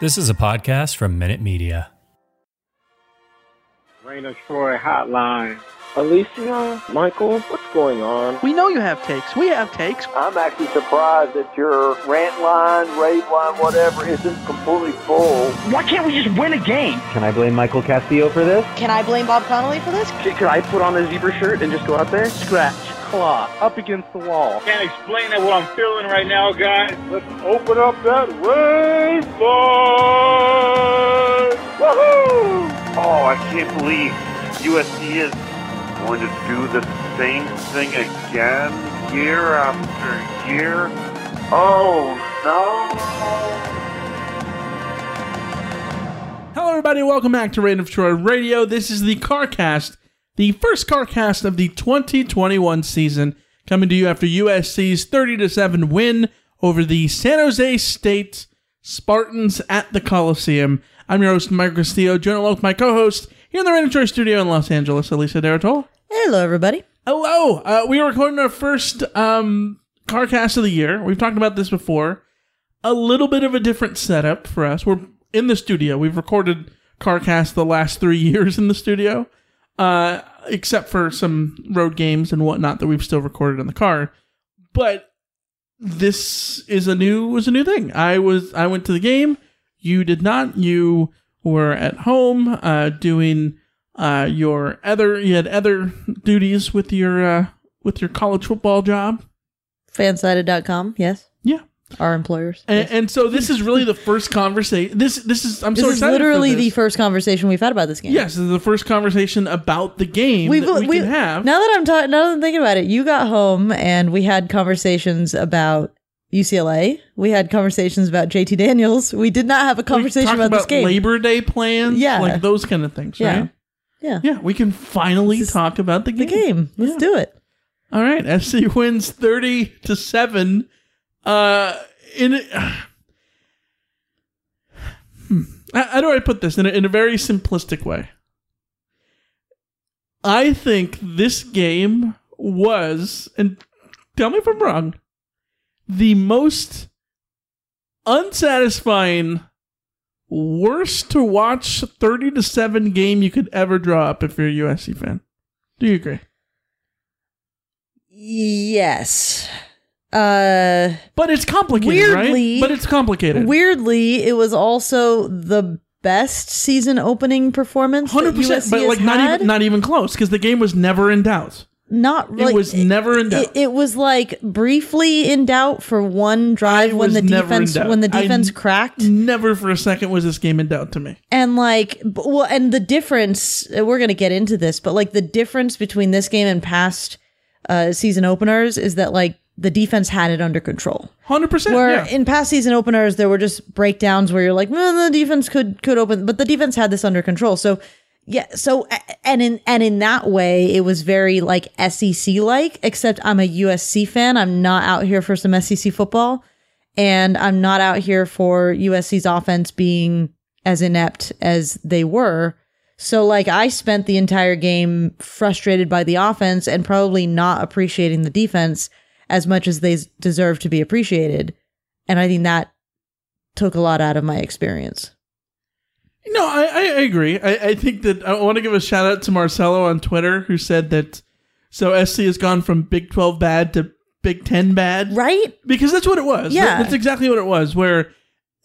This is a podcast from Minute Media. Reign of Troy Hotline. Alicia, Michael, what's going on? We know you have takes. We have takes. I'm actually surprised that your rant line, rave line, whatever, isn't completely full. Why can't we just win a game? Can I blame Michael Castillo for this? Can I blame Bob Connelly for this? Could I put on a zebra shirt and just go out there? Scratch, claw, up against the wall. Can't explain it what I'm feeling right now, guys. Let's open up that rave. Woohoo! Oh, I can't believe USC is going to do the same thing again year after year. Oh no! Hello, everybody. Welcome back to Reign of Troy Radio. This is the CarCast, the first CarCast of the 2021 season, coming to you after USC's 30 to 7 win over the San Jose State Spartans at the Coliseum. I'm your host, Mike Castillo, joined along with my co-host here in the Rain of studio in Los Angeles, Alicia de Artola. Hello, everybody. Hello. Uh, we are recording our first um, CarCast of the year. We've talked about this before. A little bit of a different setup for us. We're in the studio. We've recorded CarCast the last three years in the studio, uh, except for some road games and whatnot that we've still recorded in the car. But this is a new was a new thing. I was I went to the game. You did not. You were at home uh, doing uh, your other you had other duties with your uh, with your college football job. Fansided.com, yes. Our employers. And, and so this is really the first conversation. This this is I'm this so is literally the first conversation we've had about this game. Yes, this is the first conversation about the game We've, that we we- can have. Now that I'm ta- now that I'm thinking about it, you got home and we had conversations about UCLA. We had conversations about JT Daniels. We did not have a conversation talked about, this game. Labor Day plans, Yeah. like those kind of things, Yeah. right? Yeah. Yeah, we can finally talk about the The game. game. Let's Yeah. do it. All right, SC wins thirty to seven. Uh, in uh, hmm. how do I put this in a, in a very simplistic way? I think this game was, and tell me if I'm wrong, the most unsatisfying, worst to watch thirty to seven game you could ever draw up if you're a USC fan. Do you agree? Yes. Uh But it's complicated, Weirdly- right? But it's complicated. weirdly, it was also the best season opening performance. Hundred percent, but like not had. even not even close because the game was never in doubt. not really. It like, was never in doubt. It, it was like briefly in doubt for one drive I when the defense when the defense n- cracked Never for a second was this game in doubt to me. and like well and the difference uh, we're gonna get into this but like the difference between this game and past uh season openers is that like the defense had it under control. Hundred percent. Where Yeah. in past season openers there were just breakdowns where you're like, well, the defense could could open, but the defense had this under control. So yeah, so and in and in that way, it was very like SEC like. Except I'm a USC fan. I'm not out here for some SEC football, and I'm not out here for USC's offense being as inept as they were. So like I spent the entire game frustrated by the offense and probably not appreciating the defense as much as they deserve to be appreciated. And I think that took a lot out of my experience. No, I, I agree. I, I think that I want to give a shout out to Marcelo on Twitter who said that so SC has gone from Big Twelve bad to Big Ten bad, Right? Because that's what it was. Yeah. That's exactly what it was. Where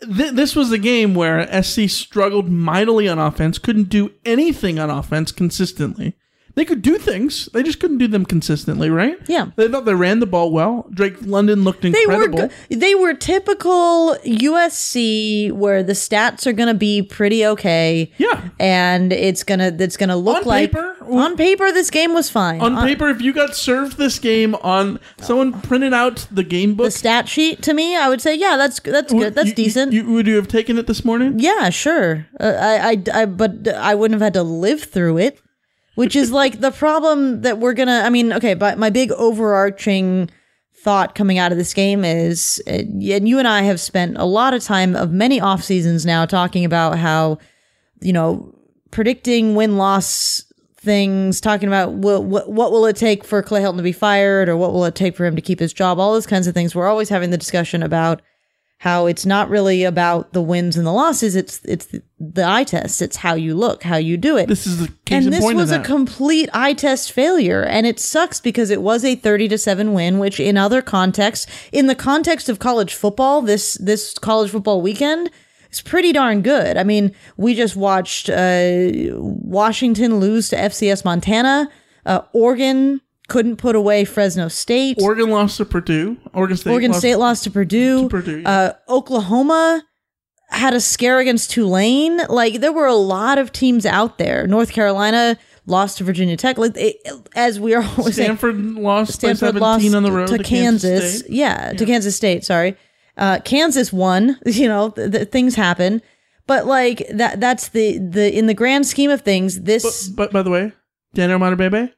th- this was a game where SC struggled mightily on offense, couldn't do anything on offense consistently. They could do things, they just couldn't do them consistently, right? Yeah. They thought they ran the ball well. Drake London looked They incredible. were go- they were typical USC where the stats are going to be pretty okay. Yeah. And it's going to it's going to look On like paper? on paper this game was fine. on paper, if you got served this game on someone printed out the game book, the stat sheet to me, I would say yeah, that's that's would- good. That's you- decent. You, would you have taken it this morning? Yeah, sure. Uh, I, I, I, but I wouldn't have had to live through it, which is like the problem that we're gonna. I mean, okay, but my big overarching thought coming out of this game is, uh, and you and I have spent a lot of time of many off seasons now talking about how, you know, predicting win loss things, talking about what, what what will it take for Clay Helton to be fired, or what will it take for him to keep his job, all those kinds of things. We're always having the discussion about how it's not really about the wins and the losses. It's it's the, the eye test. It's how you look, how you do it. This is the case and this was a complete eye test failure, and it sucks because it was a thirty to seven win. Which, in other contexts, in the context of college football, this this college football weekend is pretty darn good. I mean, we just watched uh, Washington lose to FCS Montana. Uh, Oregon couldn't put away Fresno State. Oregon lost to Purdue. Oregon State. Oregon lost State lost to Purdue. to Purdue. yeah. Uh, Oklahoma had a scare against Tulane. Like there were a lot of teams out there. North Carolina lost to Virginia Tech. Like it, as we are always saying, Stanford lost Stanford lost on the road to, Kansas. State. Yeah, to Kansas State. Sorry, uh, Kansas won. You know, th- th- things happen. But like that, that's the the in the grand scheme of things. This, But, but by the way, Daniel Imatorbhebhe,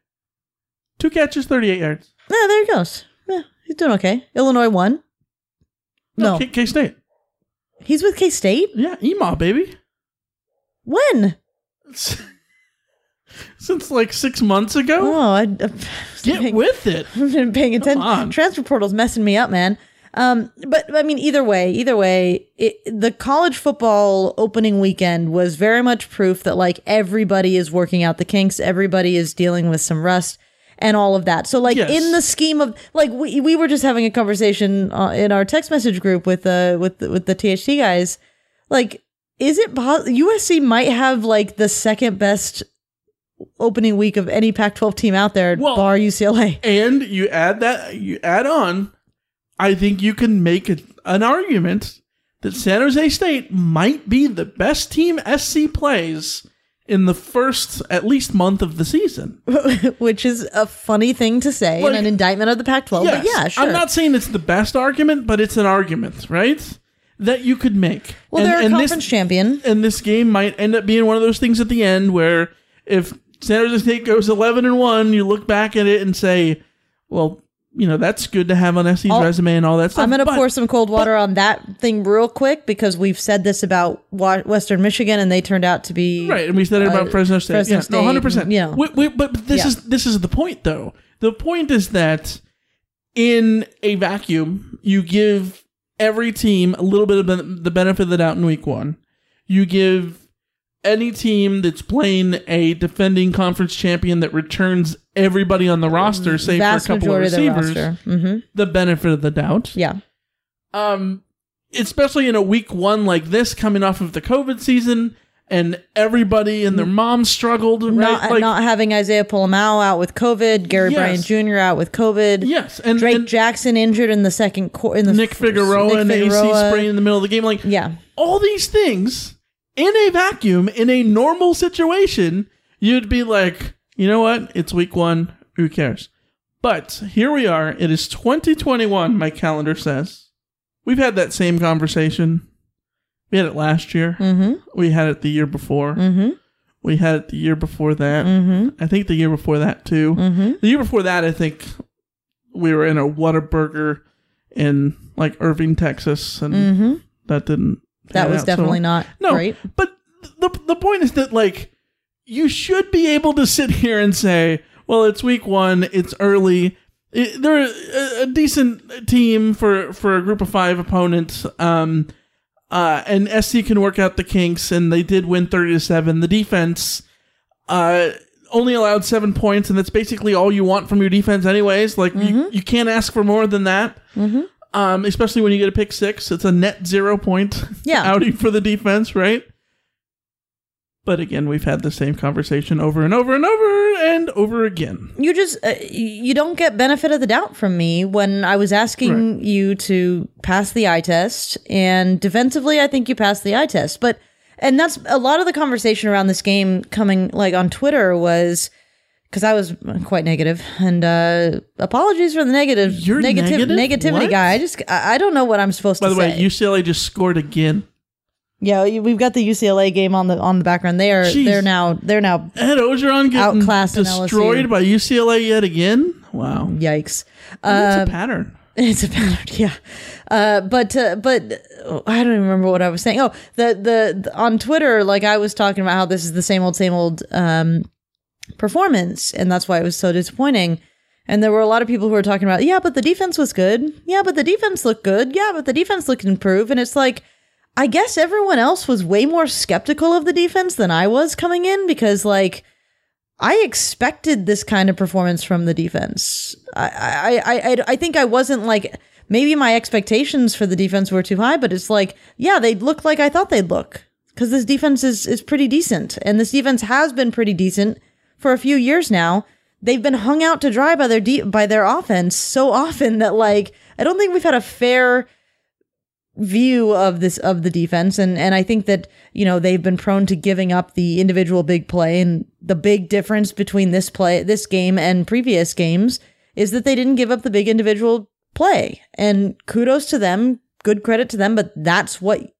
two catches, 38 yards. yeah, there he goes. Yeah, he's doing okay. Illinois won. No, K State. he's with K State. Yeah, EMA, baby. When? Since like six months ago. Oh, I, Get with it. I've been paying attention. on. Transfer portal's messing me up, man. Um, but I mean, either way, either way, it, the college football opening weekend was very much proof that like everybody is working out the kinks, everybody is dealing with some rust and all of that. So like Yes. in the scheme of like we we were just having a conversation uh, in our text message group with uh with the, with the THT guys, like is it pos- USC might have like the second best opening week of any Pac-12 team out there, Well- bar UCLA. And you add that, you add on, I think you can make a, an argument that San Jose State might be the best team SC plays in the first at least month of the season. which is a funny thing to say Like- and an indictment of the Pac-12. Yes, but yeah, sure. I'm not saying it's the best argument, but it's an argument, right? That you could make. well, And- they're a and conference this, champion. and this game might end up being one of those things at the end where if San Jose State goes 11 and 1, you look back at it and say, well, you know, that's good to have on SC's I'll- resume and all that stuff. I'm going to pour some cold water on that thing real quick because we've said this about Wa- Western Michigan and they turned out to be Right, and we said it about uh, Fresno State. Fresno yeah, State, no, hundred percent. you know. We, we, but this Yeah. is this is the point, though. The point is that in a vacuum, you give every team a little bit of the benefit of the doubt in week one. You give any team that's playing a defending conference champion that returns everybody on the roster, save for a vast couple of majority of the receivers, roster. hmm the benefit of the doubt Yeah. um especially in a week one like this coming off of the covid season and everybody and their moms struggled right Not, like not having Isaiah Pola-Mao out with COVID, Gary Yes. Bryant Jr. out with COVID, yes and, Drake and Jackson injured in the second quarter. In the nick figueroa Nick and ac Figueroa. sprain in the middle of the game like Yeah. all these things in a vacuum in a normal situation you'd be like you know what it's week one who cares but here we are it is 2021 my calendar says we've had that same conversation we had it last year Mm-hmm. We had it the year before. Mm-hmm. We had it the year before that. Mm-hmm. I think the year before that too. Mm-hmm. The year before that, I think we were in a Whataburger in like Irving, Texas, and Mm-hmm. that didn't. That was out so definitely not no. great. But the the point is that like you should be able to sit here and say, well, it's week one, it's early. It, they're a, a decent team for for a group of five opponents. Um, uh, and SC can work out the kinks, and they did win thirty to seven. The defense, uh, only allowed seven points, and that's basically all you want from your defense, anyways. Like you, you can't ask for more than that. Um, especially when you get a pick six, it's a net zero point Yeah. outing for the defense, right? But again, we've had the same conversation over and over and over and over again. you just uh, you don't get benefit of the doubt from me when I was asking you to pass the eye test and defensively I think you passed the eye test but and that's a lot of the conversation around this game coming like on Twitter was because I was quite negative and uh apologies for the negative You're negative negative? negativity What? guy I just I I don't know what I'm supposed By to By the way, say UCLA just scored again. yeah we've got the UCLA game on the on the background they are Jeez. they're now they're now Ed Orgeron getting Outclassed destroyed by UCLA yet again. Wow, yikes it's a pattern. It's a pattern, yeah. Uh, but uh, but uh, I don't even remember what I was saying. Oh, the, the the on Twitter, like I was talking about how this is the same old same old um, performance, and that's why it was so disappointing. And there were a lot of people who were talking about, yeah, but the defense was good. Yeah, but the defense looked good. Yeah, but the defense looked improved. And it's like, I guess everyone else was way more skeptical of the defense than I was coming in because, like, I expected this kind of performance from the defense. I, I, I, I, think I wasn't like maybe my expectations for the defense were too high, but it's like, yeah, they look like I thought they'd look because this defense is is pretty decent, and this defense has been pretty decent for a few years now. They've been hung out to dry by their by their offense so often that like I don't think we've had a fair view of this of the defense. And and I think that you know they've been prone to giving up the individual big play. And the big difference between this play this game and previous games is that they didn't give up the big individual play. And kudos to them. Good credit to them. But that's what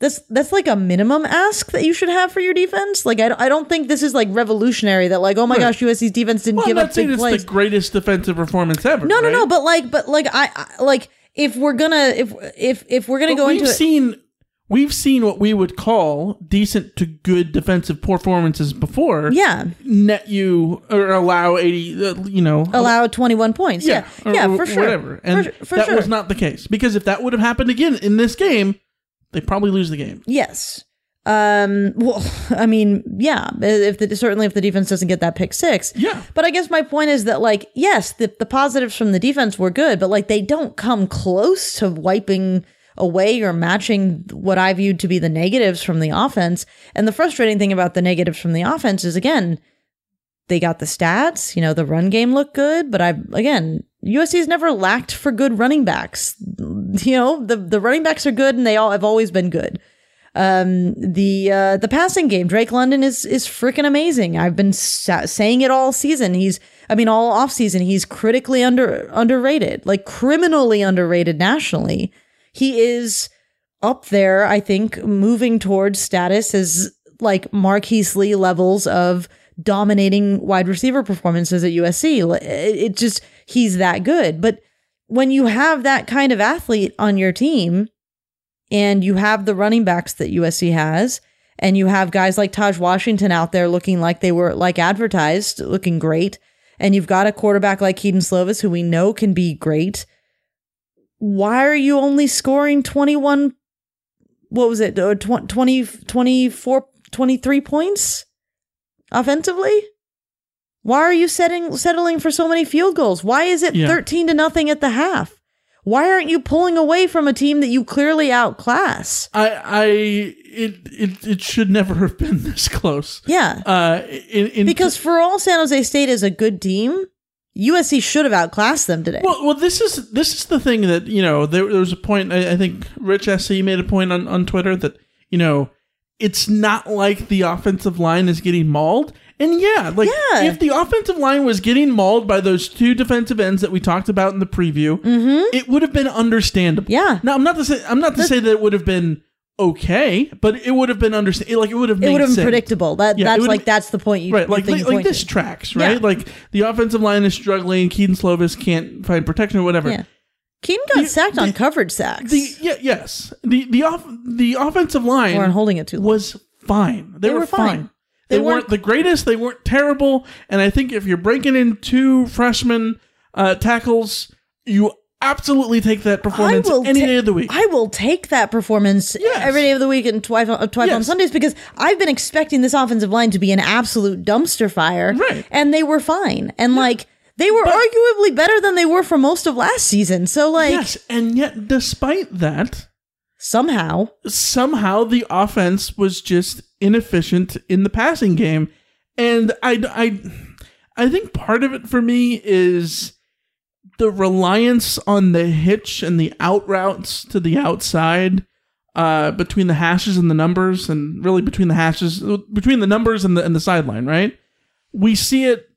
that's that's like a minimum ask that you should have for your defense like I, I don't think this is like revolutionary that like oh my Right. gosh USC's defense didn't Well, I'm give not up saying big it's plays the greatest defensive performance ever. no no right? no but like but like I, I like if we're gonna if if if we're gonna But go we've into it seen we've seen what we would call decent to good defensive performances before. yeah net you or allow eighty. Uh, you know, allow 21 points. Yeah. Yeah, or- for or sure. Whatever, and for, for that sure. was not the case because if that would have happened again in this game, they probably lose the game. Yes. Um well, I mean, yeah, if the certainly if the defense doesn't get that pick 6. Yeah. But I guess my point is that like yes, the the positives from the defense were good, but like they don't come close to wiping away or matching what I viewed to be the negatives from the offense. And the frustrating thing about the negatives from the offense is again, they got the stats, you know, the run game looked good, but I again, USC's never lacked for good running backs. You know, the the running backs are good and they all have always been good. Um, the uh, the passing game, Drake London is is freaking amazing. I've been sa- saying it all season. He's, I mean, all off season. He's critically under underrated, like criminally underrated nationally. He is up there. I think moving towards status as like Marquise Lee levels of dominating wide receiver performances at USC. It, just he's that good. But when you have that kind of athlete on your team and you have the running backs that USC has, and you have guys like Tahj Washington out there looking like they were like advertised, looking great, and you've got a quarterback like Kedon Slovis who we know can be great. Why are you only scoring 21 what was it? uh, tw- 20 24 23 points offensively? Why are you setting settling for so many field goals? Why is it Yeah. 13 to nothing at the half? Why aren't you pulling away from a team that you clearly outclass? I, I, it, it, it should never have been this close. Yeah. Uh, in, in Because for all San Jose State is a good team, USC should have outclassed them today. Well, well, this is this is the thing that you know. There, there was a point. I, I think Rich SC made a point on on Twitter that you know it's not like the offensive line is getting mauled. And yeah, like Yeah. if the offensive line was getting mauled by those two defensive ends that we talked about in the preview, it would have been understandable. Mm-hmm. Yeah. Now I'm not to say I'm not to say that it would have been okay, but it would have been understand like it would have made it would have been predictable. That Yeah, that's like that's the point you Right, like like, like this tracks, right? Yeah. Like the offensive line is struggling. Kedon Slovis can't find protection or whatever. Yeah. Kedon got The- sacked on coverage sacks. The yeah, yes. The the off the offensive line on holding it too long. was fine. They, They were, were fine. fine. They, They weren't, weren't- the greatest. They weren't terrible. And I think if you're breaking in two freshman uh, tackles, you absolutely take that performance any ta- day of the week. I will take that performance Yes. every day of the week and twice, uh, twice on Sundays because I've been expecting this offensive line to be an absolute dumpster fire. Right. And they were fine. And like, they were arguably better than they were for most of last season. So, like, yes, and yet despite that, somehow, somehow the offense was just inefficient in the passing game and i i i think part of it for me is the reliance on the hitch and the out routes to the outside uh between the hashes and the numbers and really between the hashes between the numbers and the and the sideline right we see it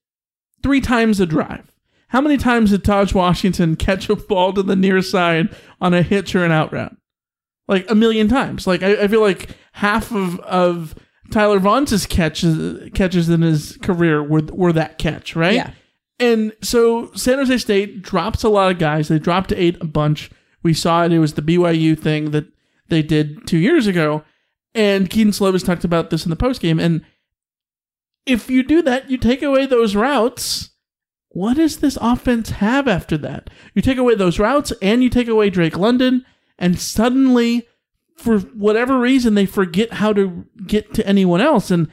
three times a drive how many times did Tahj Washington catch a ball to the near side on a hitch or an out route? like a million times. Like I, I feel like half of of Tyler Vaughn's catches catches in his career were were that catch, right? Yeah. And so San Jose State drops a lot of guys. They dropped eight a bunch. We saw it. It was the BYU thing that they did two years ago. And Kedon Slovis talked about this in the postgame. And if you do that, you take away those routes. what does this offense have after that? You take away those routes and you take away Drake London, and suddenly, for whatever reason, they forget how to get to anyone else. And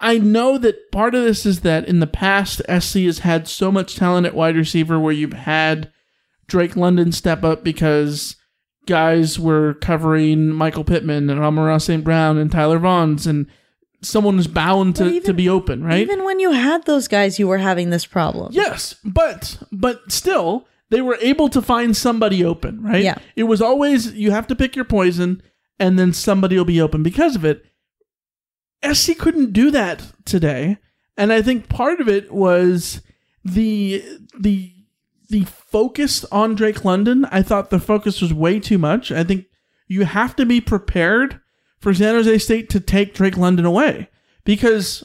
I know that part of this is that in the past, SC has had so much talent at wide receiver where you've had Drake London step up because guys were covering Michael Pittman and Amon-Ra St. Brown and Tyler Vaughns, and someone was bound to, even- to be open, right? Even when you had those guys, you were having this problem. Yes, but but still, they were able to find somebody open, right? Yeah. It was always you have to pick your poison, and then somebody will be open because of it. SC couldn't do that today, and I think part of it was the the the focus on Drake London. I thought the focus was way too much. I think you have to be prepared for San Jose State to take Drake London away because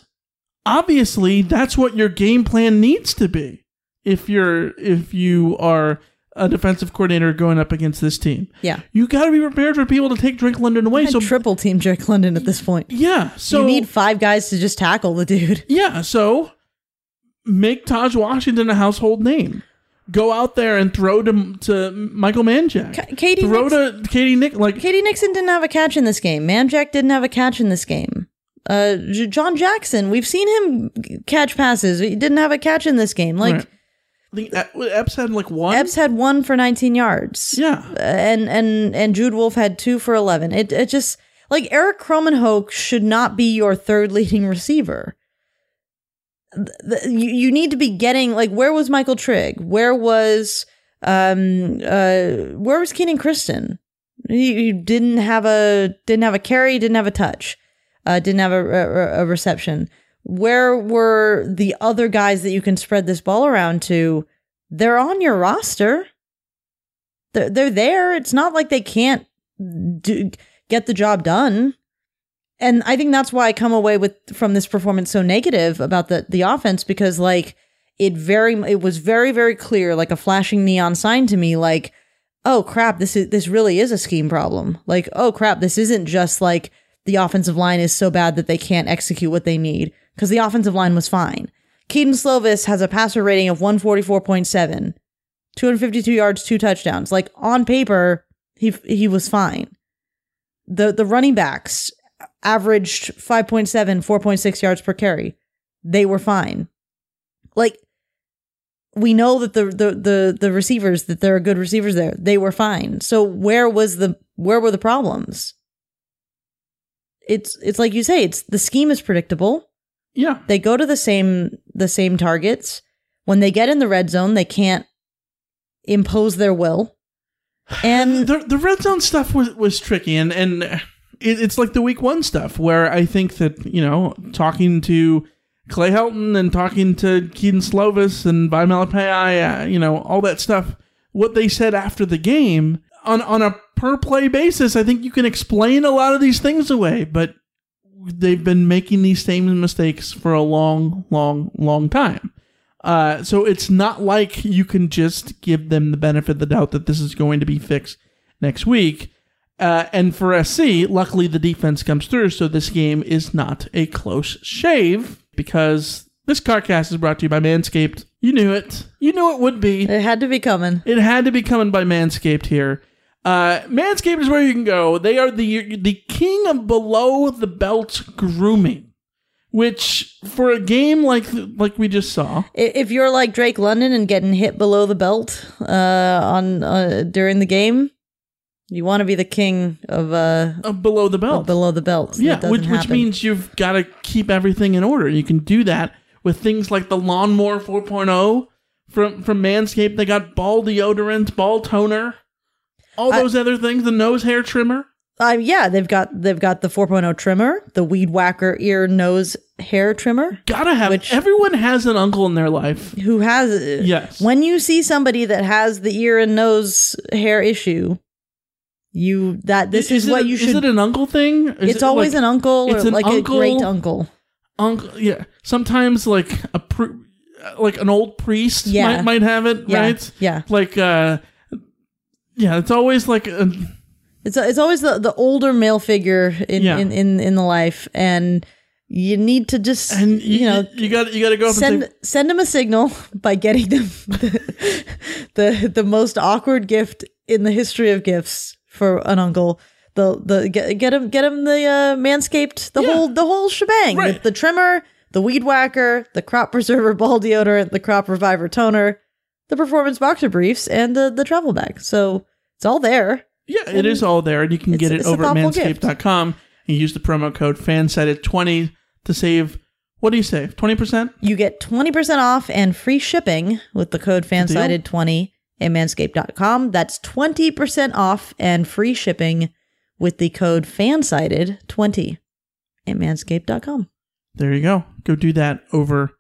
obviously that's what your game plan needs to be if you're if you are a defensive coordinator going up against this team. Yeah. You got to be prepared for people to take Drake London away. So triple team Drake London at this point. yeah, so you need five guys to just tackle the dude. yeah, so make Tahj Washington a household name. Go out there and throw to to Michael Manjack. Ka- Katie throw Nix- to Katie Nick like KD Nixon didn't have a catch in this game. Manjack didn't have a catch in this game. Uh, J- John Jackson, we've seen him catch passes. He didn't have a catch in this game. Like Right. I think E- Epps had like one. Epps had one for 19 yards. Yeah. Uh, and and and Jude Wolfe had two for 11. It it just like Eric Krommenhoek should not be your third leading receiver. Th- th- you, you need to be getting like where was Michael Trigg? Where was um uh where was Kenan Christon? He, he didn't have a didn't have a carry, didn't have a touch, uh, didn't have a, a, a reception. Where were the other guys that you can spread this ball around to? They're on your roster. They're they're there. It's not like they can't do get the job done. And I think that's why I come away with from this performance so negative about the the offense because like it very it was very very clear like a flashing neon sign to me like oh crap this is this really is a scheme problem. Like oh crap this isn't just like the offensive line is so bad that they can't execute what they need because the offensive line was fine. Kedon Slovis has a passer rating of 144.7 252 yards two touchdowns. Like on paper he he was fine. The the running backs averaged 5.7 4.6 yards per carry. They were fine. Like we know that the, the the the receivers that there are good receivers there. They were fine. So where was the where were the problems? It's it's like you say it's the scheme is predictable. Yeah. they go to the same the same targets. When they get in the red zone they can't impose their will. And the the red zone stuff was was tricky, and and it, it's like the week one stuff where I think that you know talking to Clay Helton and talking to Kedon Slovis and by Malepeai, uh, you know all that stuff. What they said after the game on on a per play basis, I think you can explain a lot of these things away, but they've been making these same mistakes for a long, long, long time. Uh, so it's not like you can just give them the benefit of the doubt that this is going to be fixed next week. Uh, and for SC, luckily the defense comes through, so this game is not a close shave because this CarCast is brought to you by Manscaped. You knew it. You knew it would be. it had to be coming It had to be coming by Manscaped here. Uh, Manscaped is where you can go. They are the the king of below the belt grooming, which for a game like like we just saw, if you're like Drake London and getting hit below the belt uh, on uh, during the game, you want to be the king of uh, uh, below the belt. below the belt. Yeah, which which happen. means you've got to keep everything in order. You can do that with things like the Lawnmower 4.0 from from Manscaped. They got ball deodorant, ball toner, all I- those other things. The nose hair trimmer. Uh, yeah, they've got they've got the 4.0 trimmer, the weed whacker ear nose hair trimmer. Gotta have. Which- everyone has an uncle in their life. Who has Yes. When you see somebody that has the ear and nose hair issue, you that this is, it what a- you should. Is it an uncle thing? Is it's it always like an uncle or an like uncle- a great uncle. uncle. Yeah, sometimes like a pri- like an old priest Yeah. might might have it, Yeah, right? yeah. Like uh, yeah, it's always like a, It's it's always the, the older male figure in, Yeah. in, in, in the life and you need to just And you, you know you got you got to go up and send say, send them a signal by getting them the, the the most awkward gift in the history of gifts for an uncle. The the get get him get him the uh, manscaped the Yeah. whole the whole shebang Right. the, the trimmer the weed whacker the crop preserver ball deodorant the crop reviver toner the performance boxer briefs and the the travel bag. So it's all there. Yeah, it is all there, and you can get it over at thoughtful gift. manscaped.com and use the promo code FANSIDED20 to save, what do you save? 20%? You get 20% off and free shipping with the code fansided20 at manscaped.com. That's 20% off and free shipping with the code fansided20 at manscaped.com. There you go. Go do that over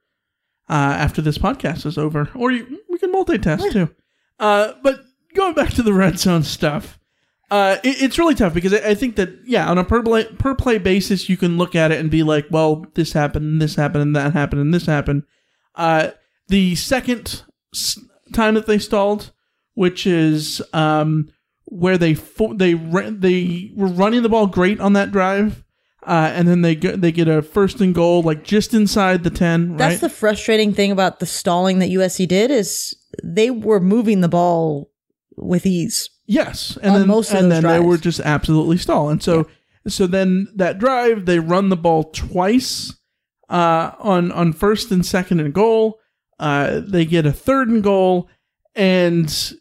uh, after this podcast is over. Or you, we can multitask too. Uh, but going back to the red zone stuff, uh, it, it's really tough because I, I think that, yeah, on a per play, per play basis, you can look at it and be like, well, this happened, and this happened, and that happened, and this happened. Uh, the second time that they stalled, which is um, where they fo- they ra- they were running the ball great on that drive, uh, and then they get they get a first and goal like just inside the ten. Right? That's the frustrating thing about the stalling that USC did is they were moving the ball with ease. Yes, and then most and then they were just absolutely stalled. And so so then that drive they run the ball twice uh, on on first and second and goal. Uh, they get a third and goal, and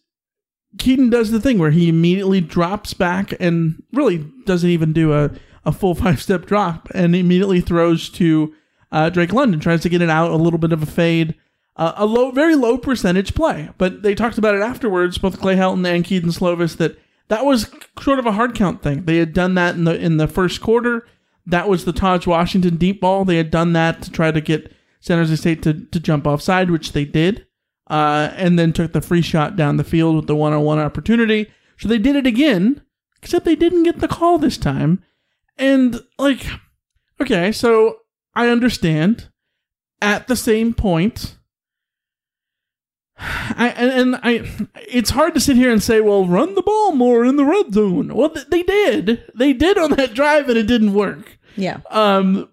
Kedon does the thing where he immediately drops back and really doesn't even do a, a full five step drop and immediately throws to uh, Drake London, tries to get it out, a little bit of a fade. Uh, a low, very low percentage play, but they talked about it afterwards, both Clay Helton and Kedon Slovis, that that was sort of a hard count thing. They had done that in the in the first quarter. That was the Tahj Washington deep ball. They had done that to try to get San Jose State to, to jump offside, which they did, uh, and then took the free shot down the field with the one on one opportunity. So they did it again, except they didn't get the call this time. And, like, okay, so I understand. At the same point, I, and, and I, it's hard to sit here and say, well, run the ball more in the red zone. Well, th- they did. They did on that drive, and it didn't work. Yeah. Um,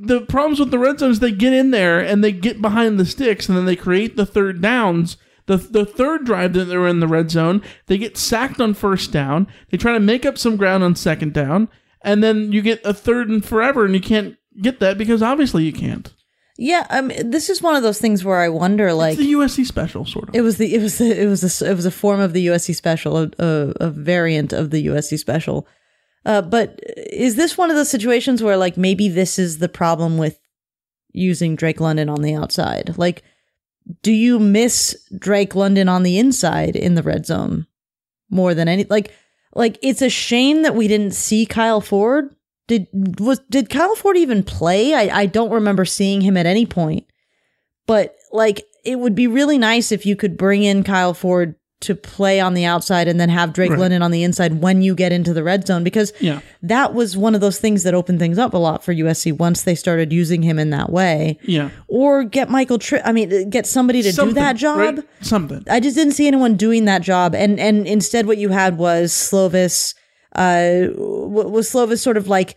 the problems with the red zone is they get in there and they get behind the sticks, and then they create the third downs. The, the third drive that they were in the red zone, they get sacked on first down. They try to make up some ground on second down, and then you get a third and forever, and you can't get that because obviously you can't. Yeah, I mean, this is one of those things where I wonder, like, It's the USC special, sort of. it was the it was the, it was a, it was a form of the USC special, a, a, a variant of the USC special. Uh, but is this one of those situations where, like, maybe this is the problem with using Drake London on the outside? Like, do you miss Drake London on the inside in the red zone more than any? Like, like it's a shame that we didn't see Kyle Ford. Did was did Kyle Ford even play? I, I don't remember seeing him at any point. But like it would be really nice if you could bring in Kyle Ford to play on the outside and then have Drake Right. London on the inside when you get into the red zone because Yeah. that was one of those things that opened things up a lot for USC once they started using him in that way. Yeah. Or get Michael Tri- I mean get somebody to Something, do that job. right? Something. I just didn't see anyone doing that job, and and instead, what you had was Slovis. Uh, was Slovis sort of like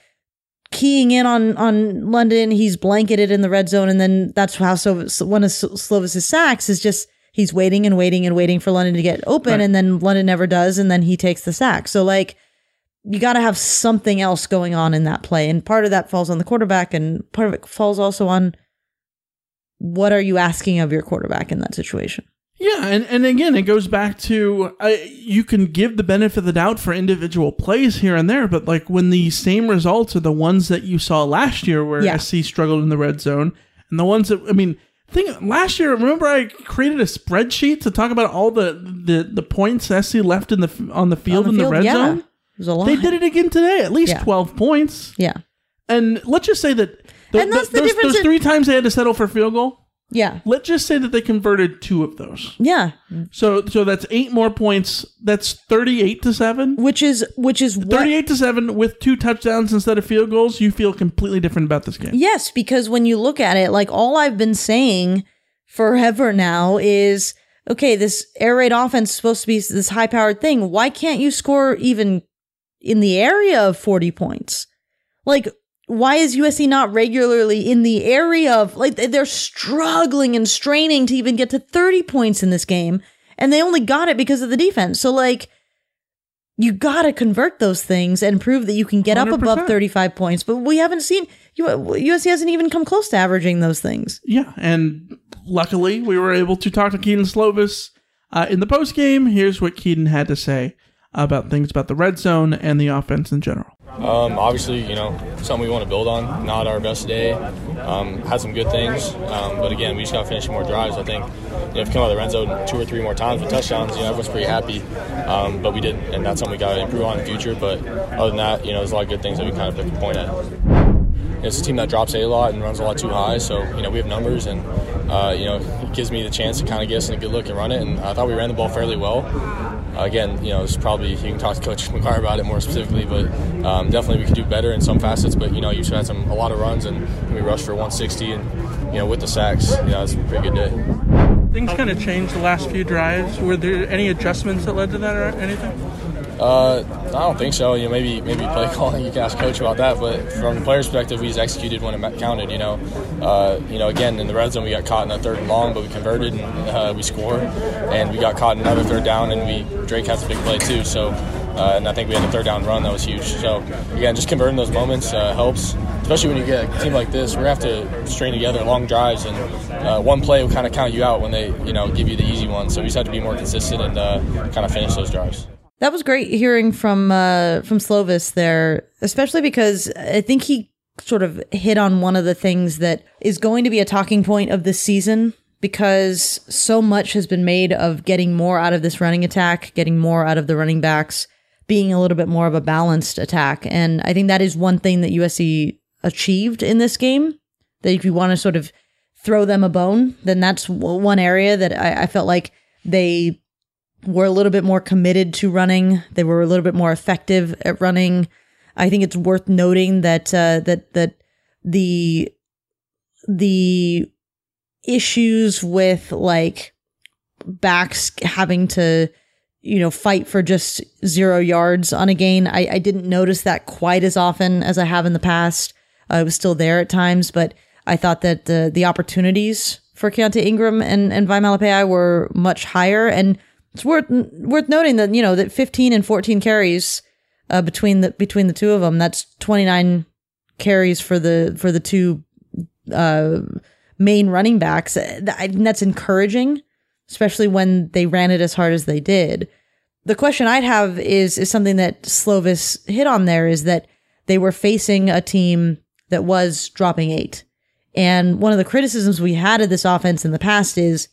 keying in on on London? He's blanketed in the red zone, and then that's how so one of Slovis's sacks is just he's waiting and waiting and waiting for London to get open, Right. and then London never does, and then he takes the sack. So like. You got to have something else going on in that play. And part of that falls on the quarterback, and part of it falls also on what are you asking of your quarterback in that situation? Yeah, and, and again, it goes back to uh, you can give the benefit of the doubt for individual plays here and there, but like when the same results are the ones that you saw last year, where Yeah. SC struggled in the red zone, and the ones that I mean, think last year. Remember, I created a spreadsheet to talk about all the the, the points SC left in the on the field On in the red yeah. zone. It was a lot. They did it again today, at least Yeah. twelve points. Yeah. And let's just say that the, And that's the those, difference those in- three times they had to settle for field goal. Yeah. Let's just say that they converted two of those. Yeah. So so that's eight more points. That's thirty-eight to seven. Which is which is what Thirty-eight to seven with two touchdowns instead of field goals. You feel completely different about this game. Yes, because when you look at it, like all I've been saying forever now is okay, this air raid offense is supposed to be this high powered thing. Why can't you score even in the area of 40 points? Like why is USC not regularly in the area of like they're struggling and straining to even get to 30 points in this game and they only got it because of the defense. So like you got to convert those things and prove that you can get up 100%. above 35 points, but we haven't seen you, USC hasn't even come close to averaging those things. Yeah, and luckily we were able to talk to Kedon Slovis uh, in the post game. Here's what Kedon had to say about things about the red zone and the offense in general. Um, obviously, you know, something we want to build on. Not our best day. Um, had some good things, um, but again, we just got to finish more drives. I think you know, if we come out of the red zone two or three more times with touchdowns, you know, everyone's pretty happy. Um, but we didn't, and that's something we got to improve on in the future. But other than that, you know, there's a lot of good things that we kind of pick a point at. It's a team that drops a lot and runs a lot too high, so you know we have numbers, and uh, you know it gives me the chance to kind of get us in a good look and run it. And I thought we ran the ball fairly well. Again, you know, it's probably you can talk to Coach McGuire about it more specifically, but um, definitely we could do better in some facets. But you know, you've had some a lot of runs, and we rushed for 160, and you know with the sacks, you know, it's a pretty good day. Things kind of changed the last few drives. Were there any adjustments that led to that or anything? Uh, I don't think so. You know, maybe maybe play calling. You can ask coach about that. But from the player's perspective, we just executed when it counted. You know, uh, you know, again in the red zone we got caught in a third and long, but we converted and uh, we scored. And we got caught in another third down, and we Drake has a big play too. So, uh, and I think we had a third down run that was huge. So again, just converting those moments uh, helps, especially when you get a team like this. We're gonna have to strain together long drives, and uh, one play will kind of count you out when they you know give you the easy one. So we just have to be more consistent and kind of finish those drives. That was great hearing from uh, from Slovis there, especially because I think he sort of hit on one of the things that is going to be a talking point of this season because so much has been made of getting more out of this running attack, getting more out of the running backs, being a little bit more of a balanced attack. And I think that is one thing that USC achieved in this game. That if you want to sort of throw them a bone, then that's one area that I, I felt like they were a little bit more committed to running. They were a little bit more effective at running. I think it's worth noting that uh, that that the the issues with like backs having to you know fight for just zero yards on a gain. I, I didn't notice that quite as often as I have in the past. Uh, I was still there at times, but I thought that the the opportunities for Keontae Ingram and and Vi Malepeai were much higher and it's worth worth noting that you know that 15 and 14 carries uh, between the between the two of them. That's 29 carries for the for the two uh, main running backs. I that's encouraging, especially when they ran it as hard as they did. The question I'd have is is something that Slovis hit on there is that they were facing a team that was dropping eight. And one of the criticisms we had of this offense in the past is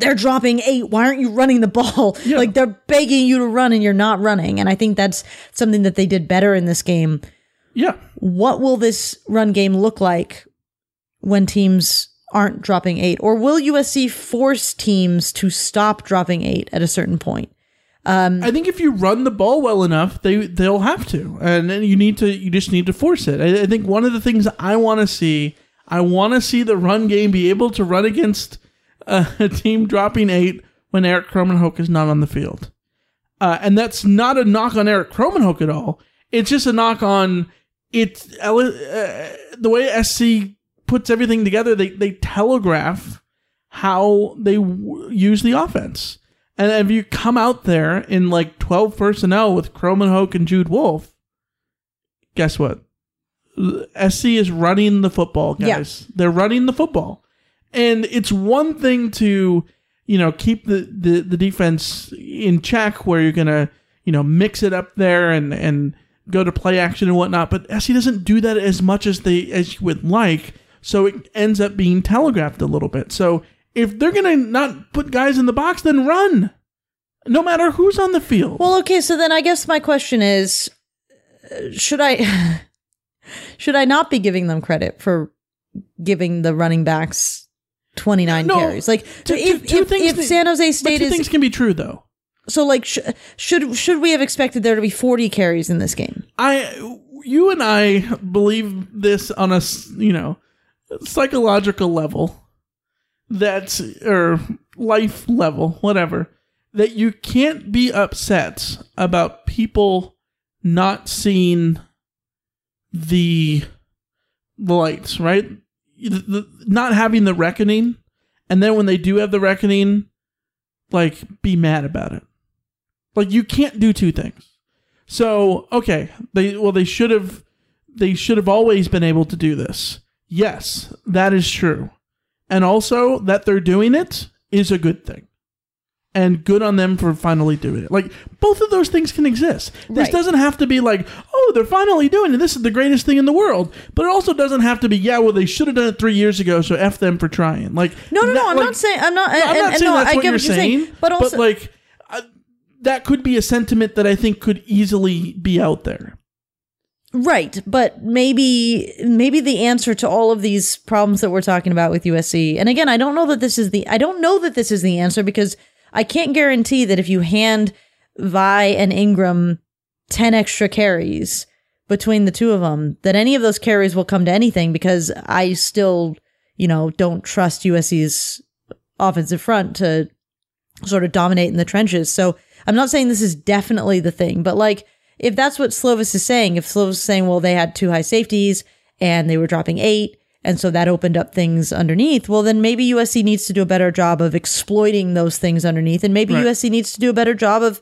they're dropping eight. Why aren't you running the ball? Yeah. Like they're begging you to run and you're not running. And I think that's something that they did better in this game. Yeah, What will this run game look like when teams aren't dropping eight? Or will USC force teams to stop dropping eight at a certain point? Um, I think if you run the ball well enough, they they'll have to, and then you need to. You just need to force it. I, I think one of the things I want to see, I want to see the run game be able to run against uh, a team dropping eight when Eric Krommenhoek is not on the field, uh, and that's not a knock on Eric Krommenhoek at all. It's just a knock on it. Uh, the way SC puts everything together, they they telegraph how they w- use the offense. And if you come out there in like 12 personnel with Krommenhoek and Jude Wolfe, guess what? SC is running the football, Yeah. guys. They're running the football. And it's one thing to, you know, keep the, the, the defense in check where you're going to, you know, mix it up there and, and go to play action and whatnot. But SC doesn't do that as much as they, as you would like. So it ends up being telegraphed a little bit. So if they're going to not put guys in the box, then run. No matter who's on the field. Well, okay, so then I guess my question is uh, should I should I not be giving them credit for giving the running backs 29 No, carries? Like two- if two- if, if that- San Jose but State two is things can be true though. so like sh- should should we have expected there to be 40 carries in this game? I, you and I believe this on a you know psychological level, that or life level, whatever. That you can't be upset about people not seeing the the lights, right? The, not having the reckoning, and then when they do have the reckoning, like be mad about it. Like you can't do two things. So okay, they well they should have they should have always been able to do this. Yes, that is true, and also that they're doing it is a good thing and good on them for finally doing it. Like both of those things can exist. This Right. doesn't have to be like, oh, they're finally doing it. This is the greatest thing in the world. But it also doesn't have to be, yeah, well, they should have done it three years ago, so f them for trying. Like No, no, that- no. I'm like- not saying. I'm not. No, I'm and- not and saying no, that's I what you're what you're saying, saying. But also, like uh, that could be a sentiment that I think could easily be out there. Right, but maybe maybe the answer to all of these problems that we're talking about with USC. And again, I don't know that this is the I don't know that this is the answer because I can't guarantee that if you hand Vi and Ingram 10 extra carries between the two of them that any of those carries will come to anything because I still, you know, don't trust USC's offensive front to sort of dominate in the trenches. So I'm not saying this is definitely the thing, but like if that's what Slovis is saying, if Slovis is saying, well, they had two high safeties and they were dropping eight, and so that opened up things underneath, well, then maybe USC needs to do a better job of exploiting those things underneath, and maybe Right. USC needs to do a better job of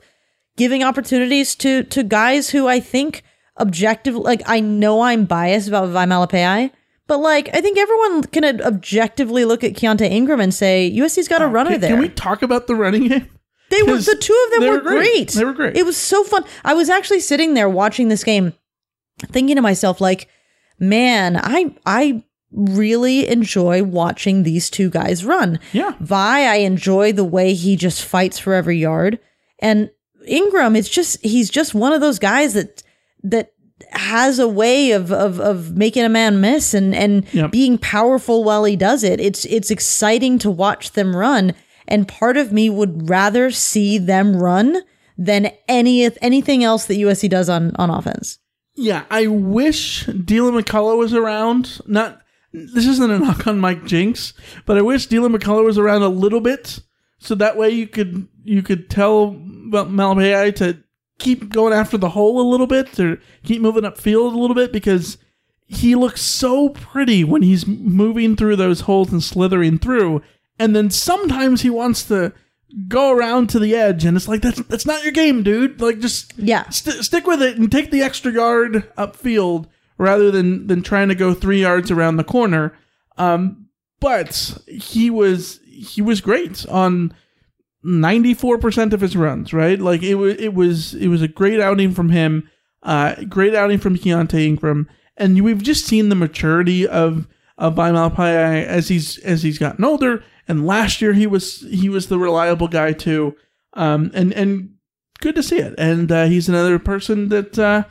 giving opportunities to to guys who I think objective like I know I'm biased about Vi Malepeai, but like I think everyone can objectively look at Keontae Ingram and say USC's got a uh, runner Oh, Can, there. can we talk about the running game? They were the two of them were, were great. great. They were great. It was so fun. I was actually sitting there watching this game, thinking to myself, like, man, I I really enjoy watching these two guys run. Yeah. Vi, I enjoy the way he just fights for every yard. And Ingram, it's just he's just one of those guys that that has a way of of of making a man miss and and Yep. being powerful while he does it. It's it's exciting to watch them run. And part of me would rather see them run than any anything else that USC does on on offense. Yeah, I wish Deland McCullough was around. Not this isn't a knock on Mike Jinks, but I wish Deland McCullough was around a little bit, so that way you could you could tell Malepeai to keep going after the hole a little bit, or keep moving upfield a little bit, because he looks so pretty when he's moving through those holes and slithering through, and then sometimes he wants to go around to the edge, and it's like that's that's not your game, dude. Like just Yeah. st- stick with it and take the extra yard upfield rather than than trying to go three yards around the corner. Um, but he was he was great on ninety four percent of his runs. Right, like it was it was it was a great outing from him. Uh, great outing from Keontae Ingram, and we've just seen the maturity of of Vi Malepeai as he's as he's gotten older. And last year he was he was the reliable guy too. Um, and and good to see it. And uh, he's another person that uh,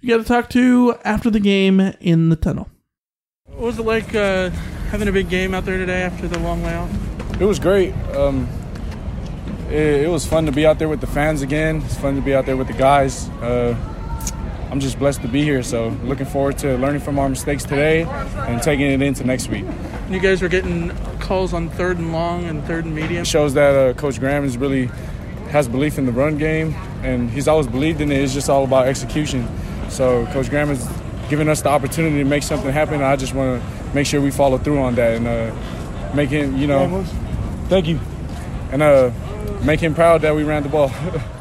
you got to talk to after the game in the tunnel. What was it like uh, having a big game out there today after the long layoff? It was great. Um, it, it was fun to be out there with the fans again. It's fun to be out there with the guys. Uh, I'm just blessed to be here. So looking forward to learning from our mistakes today and taking it into next week. You guys were getting calls on third and long and third and medium. It shows that uh, Coach Graham is really has belief in the run game, and he's always believed in it. It's just all about execution. So Coach Graham has given us the opportunity to make something happen. And I just want to make sure we follow through on that and uh, make him, you know, thank you, and uh, make him proud that we ran the ball.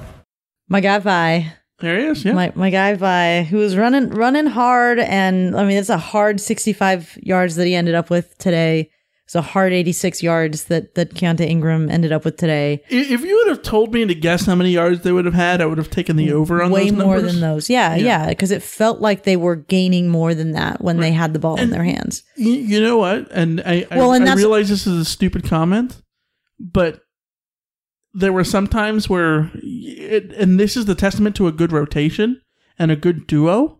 My guy Vi. There he is. Yeah. My my guy Vi, who was running running hard, and I mean it's a hard sixty five yards that he ended up with today. It's a hard eighty six yards that that Keontae Ingram ended up with today. If you would have told me to guess how many yards they would have had, I would have taken the over on Way those more numbers. than those. Yeah, Yeah. yeah, because it felt like they were gaining more than that when they had the ball in their hands. You, know what? And I, I, Well, and I realize this is a stupid comment, but there were some times where, it, and this is the testament to a good rotation and a good duo.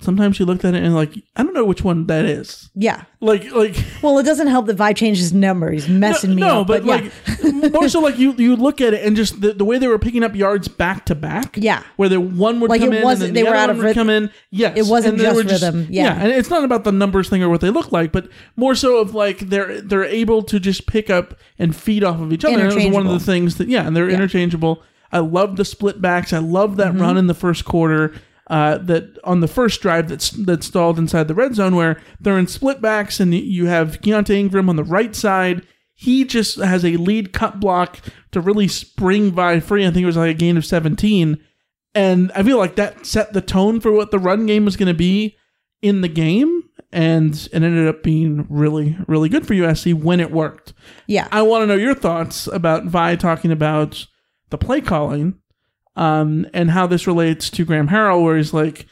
Sometimes you looked at it and like, I don't know which one that is. Yeah. Like, like Well, it doesn't help that Vi changed his number. He's messing me no, up. but, yeah. like more so like you you look at it and just the, the way they were picking up yards back to back. Yeah. where the one would Like, come it in and then they the were other out of would rhythm. come in. Yes, It wasn't just were rhythm, yeah. and it's not about the numbers thing or what they look like, but more so of like they're they're able to just pick up and feed off of each other. And it was one of the things that yeah, and they're interchangeable. I love the split backs. I love Mm-hmm. that run in the first quarter. Uh, that on the first drive that's that's stalled inside the red zone where they're in split backs and you have Keontae Ingram on the right side. He just has a lead cut block to really spring Vi free. I think it was like a gain of 17. And I feel like that set the tone for what the run game was going to be in the game. And it ended up being really, really good for USC when it worked. Yeah. I want to know your thoughts about Vi talking about the play calling um, and how this relates to Graham Harrell, where he's like,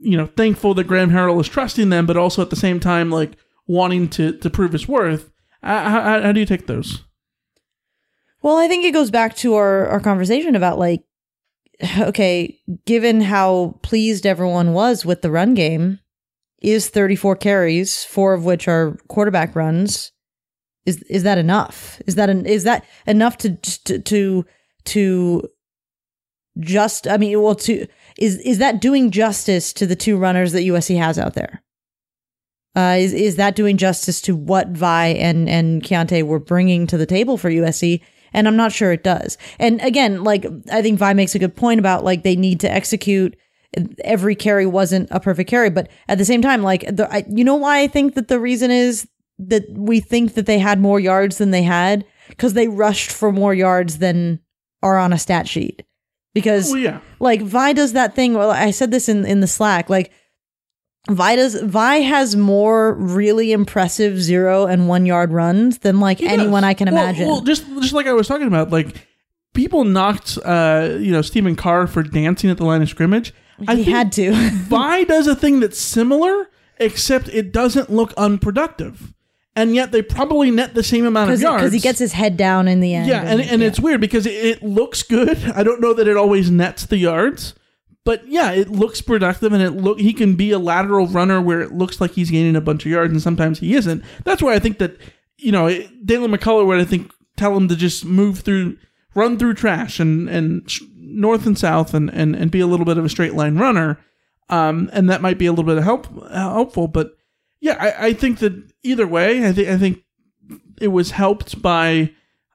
you know, thankful that Graham Harrell is trusting them, but also at the same time, like wanting to to prove his worth. Uh, how, how do you take those? Well, I think it goes back to our, our conversation about like, okay, given how pleased everyone was with the run game, is 34 carries, four of which are quarterback runs. Is is that enough? Is that an, is that enough to to to, to just I mean, well, to is is that doing justice to the two runners that USC has out there? Uh, is is that doing justice to what Vi and and Keontae were bringing to the table for USC? And I'm not sure it does. And again, like I think Vi makes a good point about like they need to execute. Every carry wasn't a perfect carry, but at the same time, like the, I, you know why I think that the reason is that we think that they had more yards than they had because they rushed for more yards than are on a stat sheet. Because Oh, yeah. like Vi does that thing. Well, I said this in in the Slack. Like Vi does Vi has more really impressive zero and one yard runs than like anyone I can Well- imagine. Well, just just like I was talking about, like people knocked, uh, you know, Stephen Carr for dancing at the line of scrimmage. I He think had to. Vi does a thing that's similar, except it doesn't look unproductive, and yet they probably net the same amount of yards because he gets his head down in the end. yeah, and, and it's weird because it, it looks good. I don't know that it always nets the yards, but yeah, it looks productive, and it look he can be a lateral runner where it looks like he's gaining a bunch of yards, and sometimes he isn't. That's why I think that you know it- Deland McCullough would I think tell him to just move through, run through trash, and and sh- north and south, and and and be a little bit of a straight line runner, um, and that might be a little bit of help helpful, but. Yeah, I, I think that either way, I think I think it was helped by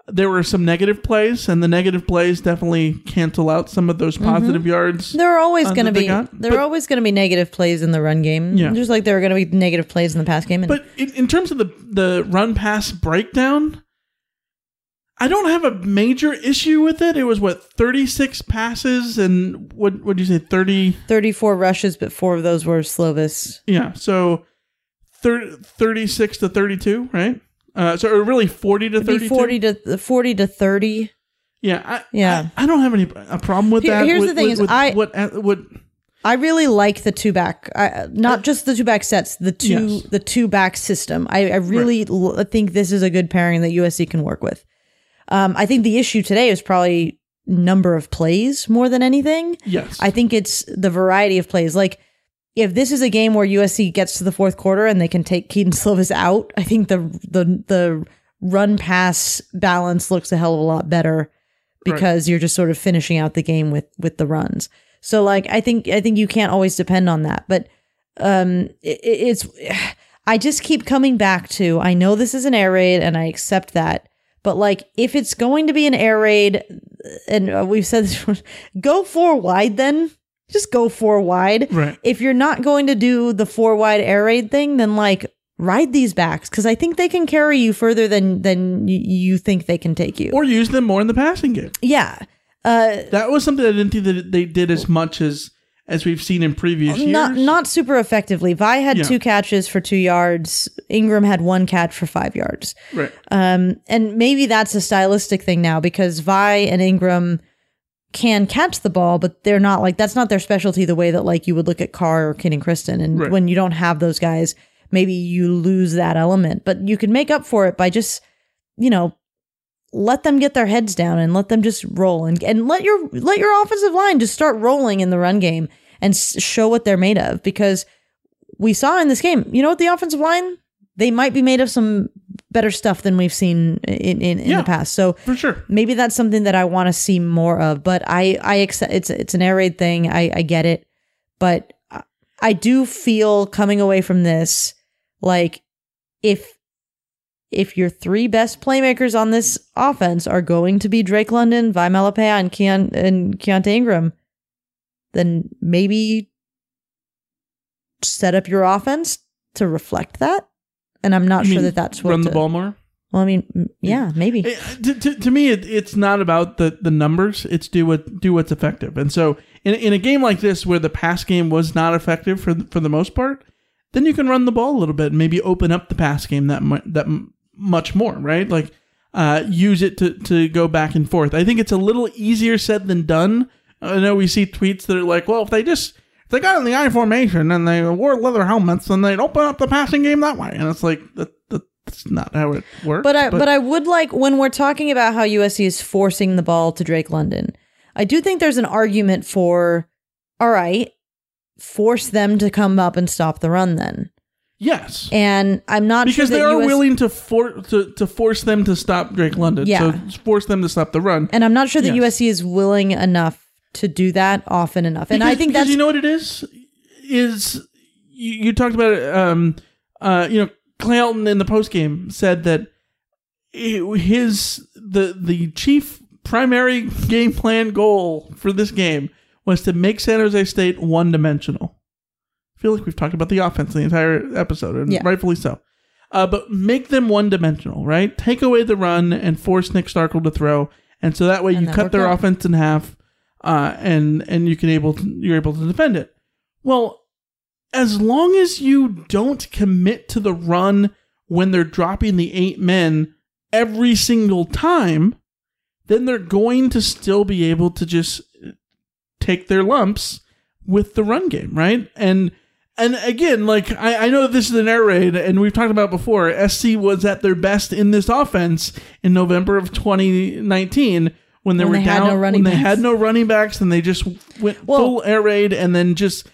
there were some negative plays, and the negative plays definitely cancel out some of those positive yards. There are always uh, going to be got. there are always going to be negative plays in the run game. Yeah. just like there are going to be negative plays in the pass game. And But in, in terms of the the run pass breakdown, I don't have a major issue with it. It was what thirty six passes and what would you say thirty? 34 rushes, but four of those were Slovis. Yeah, so thir- 36 to thirty two, right? Uh, so or really forty to It'd thirty 40 to 40 to 30. Yeah, I, Yeah. I, I don't have any a problem with Here- that. here's with, the thing with- is with I- what uh, what I really like the two back, I, not just the two back sets, the two Yes. the two back system. I, I really l- think this is a good pairing that USC can work with. Um, I think the issue today is probably number of plays more than anything. yes, I think it's the variety of plays. Like if this is a game where USC gets to the fourth quarter and they can take Kedon Slovis out, I think the the the run pass balance looks a hell of a lot better because you're just sort of finishing out the game with with the runs. So like I think I think you can't always depend on that, but um it, it's I just keep coming back to I know this is an air raid and I accept that. But like if it's going to be an air raid and uh, we've said this go four wide then just go four wide. Right. If you're not going to do the four wide air raid thing, then like ride these backs because I think they can carry you further than than you think they can take you. or use them more in the passing game. yeah. Uh, That was something I didn't think that they did as much as as we've seen in previous years. not not super effectively. Vi had Yeah. two catches for two yards. Ingram had one catch for five yards. right. Um, and maybe that's a stylistic thing now because Vi and Ingram can catch the ball, but they're not like that's not their specialty the way that like you would look at Carr or Kenan Christon. And Right. when you don't have those guys, maybe you lose that element. But you can make up for it by just, you know, let them get their heads down and let them just roll and and let your let your offensive line just start rolling in the run game and s- show what they're made of because we saw in this game, you know what the offensive line they might be made of some better stuff than we've seen in in, in Yeah. the past. So For sure. maybe that's something that I want to see more of. But I I accept it's it's an air raid thing. I I get it, but I- do feel coming away from this like if if your three best playmakers on this offense are going to be Drake London, Vi Malepeai, and Keon and Keontae Ingram, then maybe set up your offense to reflect that. And I'm not You sure mean that that's what run the to- ball more. Well, I mean, yeah, maybe. Eh, to, to, to me, it, it's not about the, the numbers. It's do what do what's effective. And so, in, in a game like this, where the pass game was not effective for the, for the most part, then you can run the ball a little bit and maybe open up the pass game that mu- that m- much more, right? Like uh, use it to to go back and forth. I think it's a little easier said than done. I know we see tweets that are like, well, if they just they got in the I formation and they wore leather helmets, and they'd open up the passing game that way. And it's like that, that that's not how it works. But I but I would like when we're talking about how USC is forcing the ball to Drake London. I do think there's an argument for all right, force them to come up and stop the run then. yes, And I'm not because sure they are US willing to, for, to to force them to stop Drake London. Yeah. So force them to stop the run. and I'm not sure that Yes. USC is willing enough to do that often enough. And I think that's you know what it is is you, you talked about it. Um, uh, you know, Clay Helton in the post game said that his the the chief primary game plan goal for this game was to make San Jose State one dimensional. I feel like we've talked about the offense the entire episode, and Yeah. rightfully so. Uh, but make them one dimensional, right? Take away the run and force Nick Starkel to throw, and so that way And you that cut their out. offense in half, uh, and and you can able to, you're able to defend it. Well, as long as you don't commit to the run when they're dropping the eight men every single time, then they're going to still be able to just take their lumps with the run game, right? And and again, like I, I know this is an air raid, and we've talked about before. SC was at their best in this offense in November of 2019 when they When were they had down no running when they had no running backs, and they just went Well- full air raid, and then just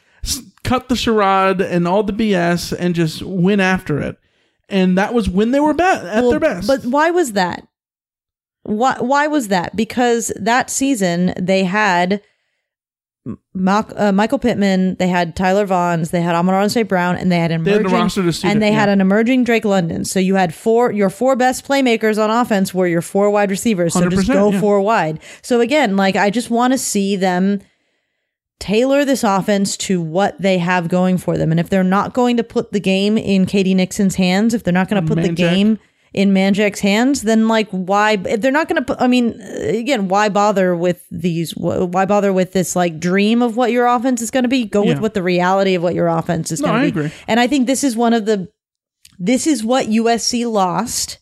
cut the charade and all the BS and just went after it. And that was when they were ba- at Well, their best. But why was that? Why why was that? Because that season they had Mal- uh, Michael Pittman, they had Tyler Vaughns, they had Amon St. Brown, and they had They had emerging the roster to and they had an emerging Drake London. So you had four your four best playmakers on offense were your four wide receivers. So just go yeah. four wide. So again, like I just want to see them tailor this offense to what they have going for them. And if they're not going to put the game in KD Nixon's hands, if they're not going to put the game in Manjak's hands, then like why if they're not going to put I mean again, why bother with these wh- why bother with this like dream of what your offense is going to be? Go with what the reality of what your offense is No, going to be. agree. And I think this is one of the this is what USC lost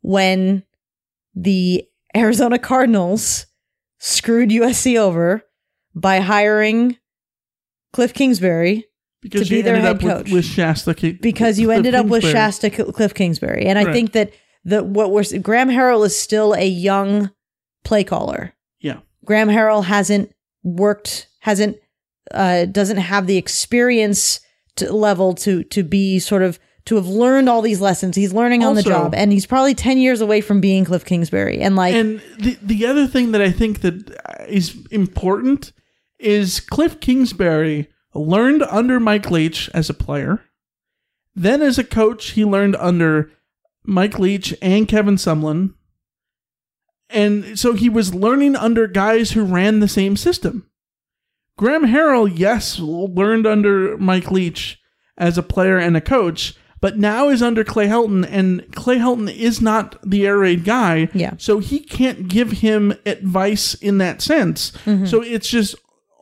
when the Arizona Cardinals screwed USC over by hiring Kliff Kingsbury because to be their ended head up with, coach. with Shasta because you Kliff ended up with Kingsbury. Shasta Kliff Kingsbury. And I Right. think that the what we're Graham Harrell is still a young play caller. Yeah. Graham Harrell hasn't worked, hasn't uh, doesn't have the experience to, level to to be sort of to have learned all these lessons. He's learning on the job, and he's probably ten years away from being Kliff Kingsbury. And like, And the the other thing that I think that is important is Kliff Kingsbury learned under Mike Leach as a player. Then as a coach, he learned under Mike Leach and Kevin Sumlin. And so he was learning under guys who ran the same system. Graham Harrell, yes, learned under Mike Leach as a player and a coach, but now is under Clay Helton, and Clay Helton is not the air raid guy. Yeah. So he can't give him advice in that sense. Mm-hmm. So it's just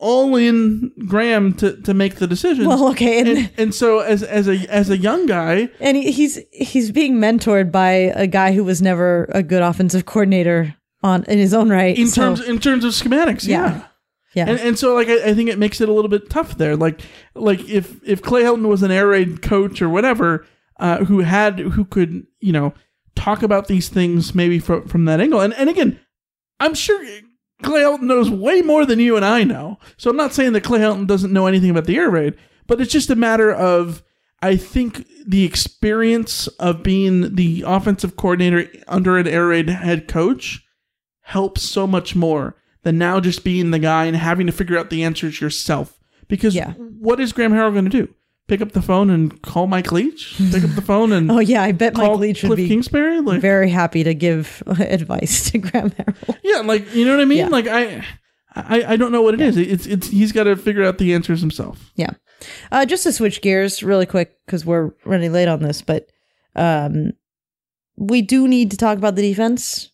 all in Graham to, to make the decision. Well, okay, and- and, and so as as a as a young guy, and he, he's he's being mentored by a guy who was never a good offensive coordinator on in his own right. in So, terms in terms of schematics, Yeah. yeah. yeah, And, and so like I, I think it makes it a little bit tough there. Like like if if Clay Helton was an air raid coach or whatever, uh, who had who could you know talk about these things maybe from from that angle. And and again, I'm sure Clay Helton knows way more than you and I know. So I'm not saying that Clay Helton doesn't know anything about the air raid, but it's just a matter of I think the experience of being the offensive coordinator under an air raid head coach helps so much more than now just being the guy and having to figure out the answers yourself. Because Yeah. what is Graham Harrell going to do? Pick up the phone and call Mike Leach? Pick up the phone and oh yeah, I bet call Mike Leach would be Kingsbury? Like, very happy to give advice to Graham Harrell. yeah, like you know what I mean? Yeah. Like I, I, I don't know what it is. It's it's he's got to figure out the answers himself. Yeah. Uh, just to switch gears really quick because we're running late on this, but um, we do need to talk about the defense.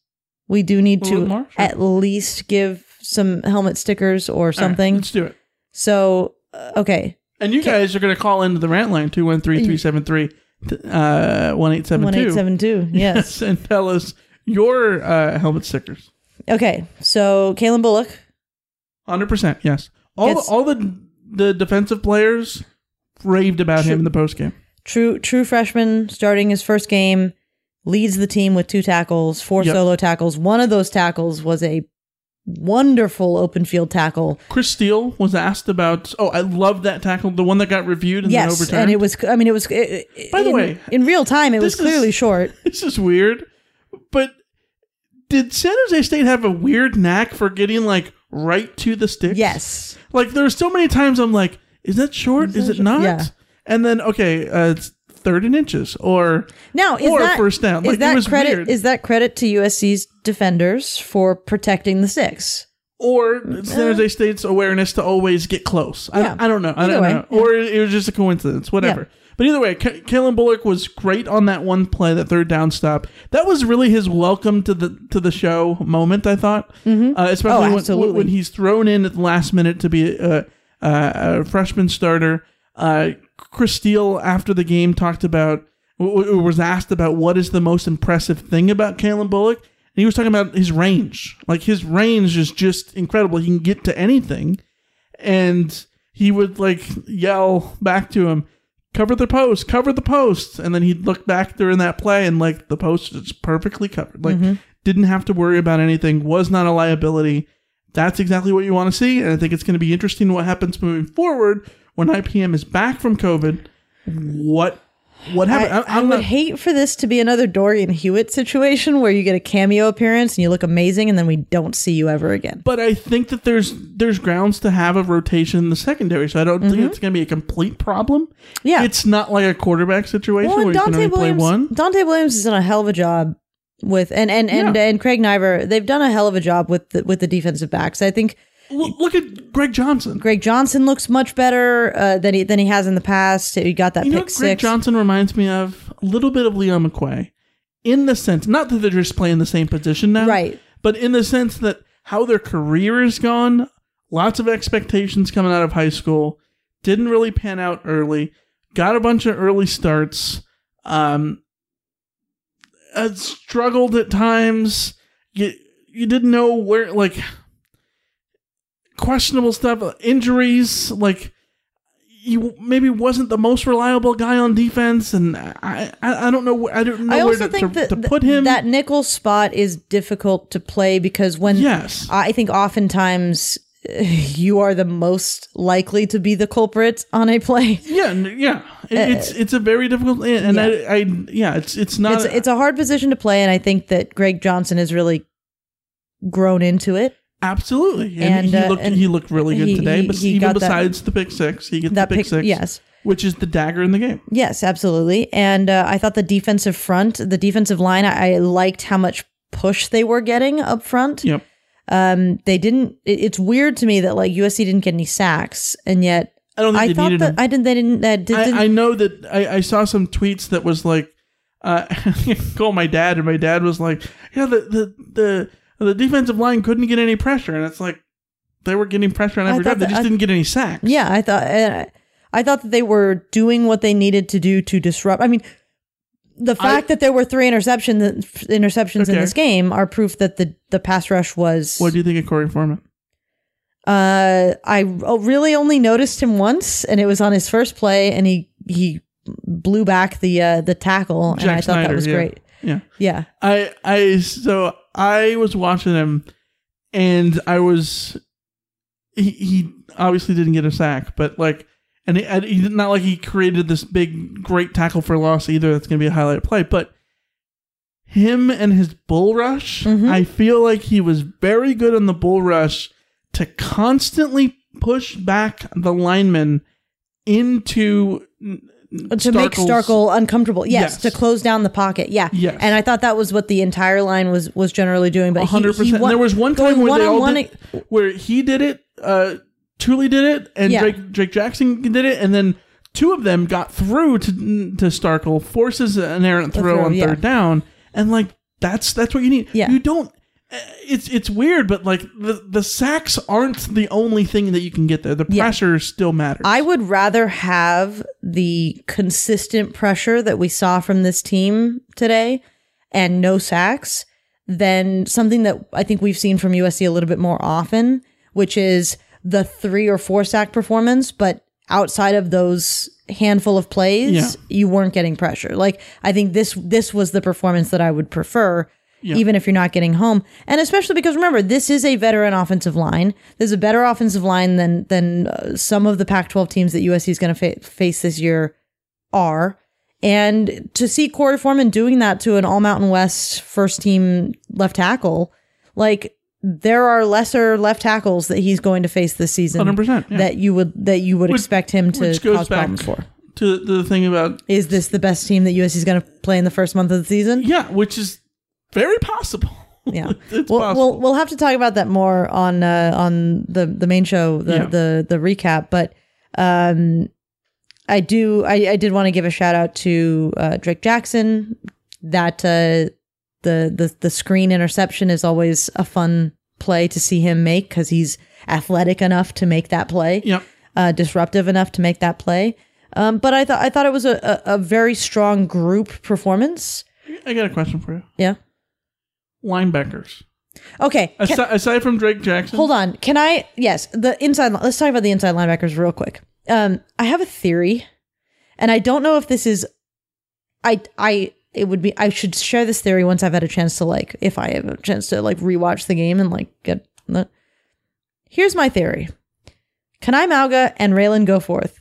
We do need to more? Sure. at least give some helmet stickers or All right, something. let's do it. So, uh, okay. And you guys are going to call into the rant line 213-373 uh 1872. 1872. Yes. and tell us your uh, helmet stickers. okay. So, Kalen Bullock. 100%, yes. All the, all the the defensive players raved about him in the post game. True true freshman starting his first game leads the team with two tackles, four Yep. solo tackles. One of those tackles was a wonderful open field tackle. Chris Steele was asked about Oh, I love that tackle, the one that got reviewed and yes, overturned. and it was I mean it was it, By the way, in real time it was this is- clearly short. this is weird, but did San Jose State have a weird knack for getting like right to the stick? Yes. Like there were so many times I'm like, is that short? Is, it not? Yeah. And then okay, uh, it's third and inches or Now is or that first down. Is Like, it that was credit? weird. Is that credit to USC's defenders for protecting the six? or San Jose State's awareness to always get close. I, Yeah. I don't know. I don't way, know. Or it, was just a coincidence. Whatever. But either way, K- Kalen Bullock was great on that one play, that third down stop. That was really his welcome to the to the show moment. I thought, uh, especially Oh, when, when he's thrown in at the last minute to be a, a, a freshman starter. Uh, Chris Steele after the game talked about was asked about what is the most impressive thing about Kalen Bullock. And he was talking about his range. Like his range is just incredible. He can get to anything. And he would like yell back to him, cover the post, cover the post. And then he'd look back during that play and like the post is perfectly covered. Like mm-hmm. didn't have to worry about anything, was not a liability. That's exactly what you want to see. And I think it's going to be interesting what happens moving forward when IPM is back from COVID. What what I, happened? I would hate for this to be another Dorian Hewett situation where you get a cameo appearance and you look amazing and then we don't see you ever again. but I think that there's there's grounds to have a rotation in the secondary, so I don't think it's going to be a complete problem. Mm-hmm. Yeah. it's not like a quarterback situation Well, where and you can Donte only play Williams, one. Donte Williams has done a hell of a job with and and and, Yeah. and Craig Naivar. They've done a hell of a job with the, with the defensive backs. I think L- look at Greg Johnson. Greg Johnson looks much better uh, than he than he has in the past. He got that You know, pick Greg six. Johnson reminds me of a little bit of Leon McQuay, in the sense not that they're just playing the same position now, Right. But in the sense that how their career is gone, lots of expectations coming out of high school, didn't really pan out early, got a bunch of early starts, um, uh, struggled at times. You you didn't know where like questionable stuff, uh, injuries, like you maybe wasn't the most reliable guy on defense, and I I, I don't know I don't know I where also to, think to, that to put him. that nickel spot is difficult to play because when Yes. I think oftentimes uh, you are the most likely to be the culprit on a play. Yeah, yeah. It, it's it's a very difficult, and Uh, yeah. I, I yeah, it's it's not. It's it's a hard position to play, and I think that Greg Johnson has really grown into it. Absolutely, and, and, he uh, looked and he looked really good he- today. but even got that- besides the pick six, he gets that the pick, pick- six, yes. which is the dagger in the game. Yes, absolutely. And uh, I thought the defensive front, the defensive line, I, I liked how much push they were getting up front. Yep. Um, they didn't. It, it's weird to me that like USC didn't get any sacks, and yet I don't think I thought that them. I didn't. They didn't. That did, didn't I, I know that I, I saw some tweets that was like, uh, I called my dad, and my dad was like, "Yeah, the the the the defensive line couldn't get any pressure," and it's like they were getting pressure on every drive. They just I- didn't get any sacks. Yeah, I thought uh, I thought that they were doing what they needed to do to disrupt. I mean, the fact that there were three interception interceptions in Okay. this game are proof that the the pass rush was. What do you think of Korey Foreman? Uh, I o- really only noticed him once, and it was on his first play, and he he blew back the uh, the tackle, and Jack I thought Snyder, that was yeah. great. Yeah. Yeah, I I so I was watching him, and I was he, he obviously didn't get a sack, but like, and he, and he not like he created this big great tackle for loss either. That's gonna be a highlight play, but him and his bull rush, mm-hmm. I feel like he was very good on the bull rush to constantly push back the lineman into to make Starkel's- Starkel uncomfortable. Yes, Yes. to close down the pocket. Yeah. Yes. And I thought that was what the entire line was was generally doing. But hundred percent. There was one time where they all one-on-one where he did it, uh, Tuli did it, and Yeah. Drake Drake Jackson did it, and then two of them got through to to Starkel, forces an errant throw, throw, on yeah. third down, and like that's that's what you need. Yeah. You don't. It's it's weird, but like the the sacks aren't the only thing that you can get there. The Yeah. pressure still matters. I would rather have the consistent pressure that we saw from this team today and no sacks than something that I think we've seen from USC a little bit more often, which is the three or four sack performance, but outside of those handful of plays, Yeah. you weren't getting pressure. Like I think this this was the performance that I would prefer. Yeah. Even if you're not getting home, and especially because remember, this is a veteran offensive line. There's a better offensive line than than uh, some of the Pac-12 teams that USC is going to fa- face this year are. And to see Korey Foreman doing that to an All Mountain West first team left tackle, like there are lesser left tackles that he's going to face this season 100%, yeah. that you would that you would Which- expect him to cause problems for. to the thing about Is this the best team that USC is going to play in the first month of the season? yeah, which is very possible. Yeah, it's we'll, possible. we'll we'll have to talk about that more on uh, on the the main show, the Yeah. the the recap. But um, I do I, I did want to give a shout out to uh, Drake Jackson. That uh, the the the screen interception is always a fun play to see him make because he's athletic enough to make that play. Yep. Uh, disruptive enough to make that play. Um, but I thought I thought it was a, a, a very strong group performance. I got a question for you. Yeah. Linebackers. Okay. can- Aside, aside from Drake Jackson, Hold on. Can I? Yes, the inside. Let's talk about the inside linebackers real quick. Um, I have a theory, and I don't know if this is. I I it would be. I should share this theory once I've had a chance to like, if I have a chance to like rewatch the game and like get. The, here's my theory. Kanai Mauga and Ralen Goforth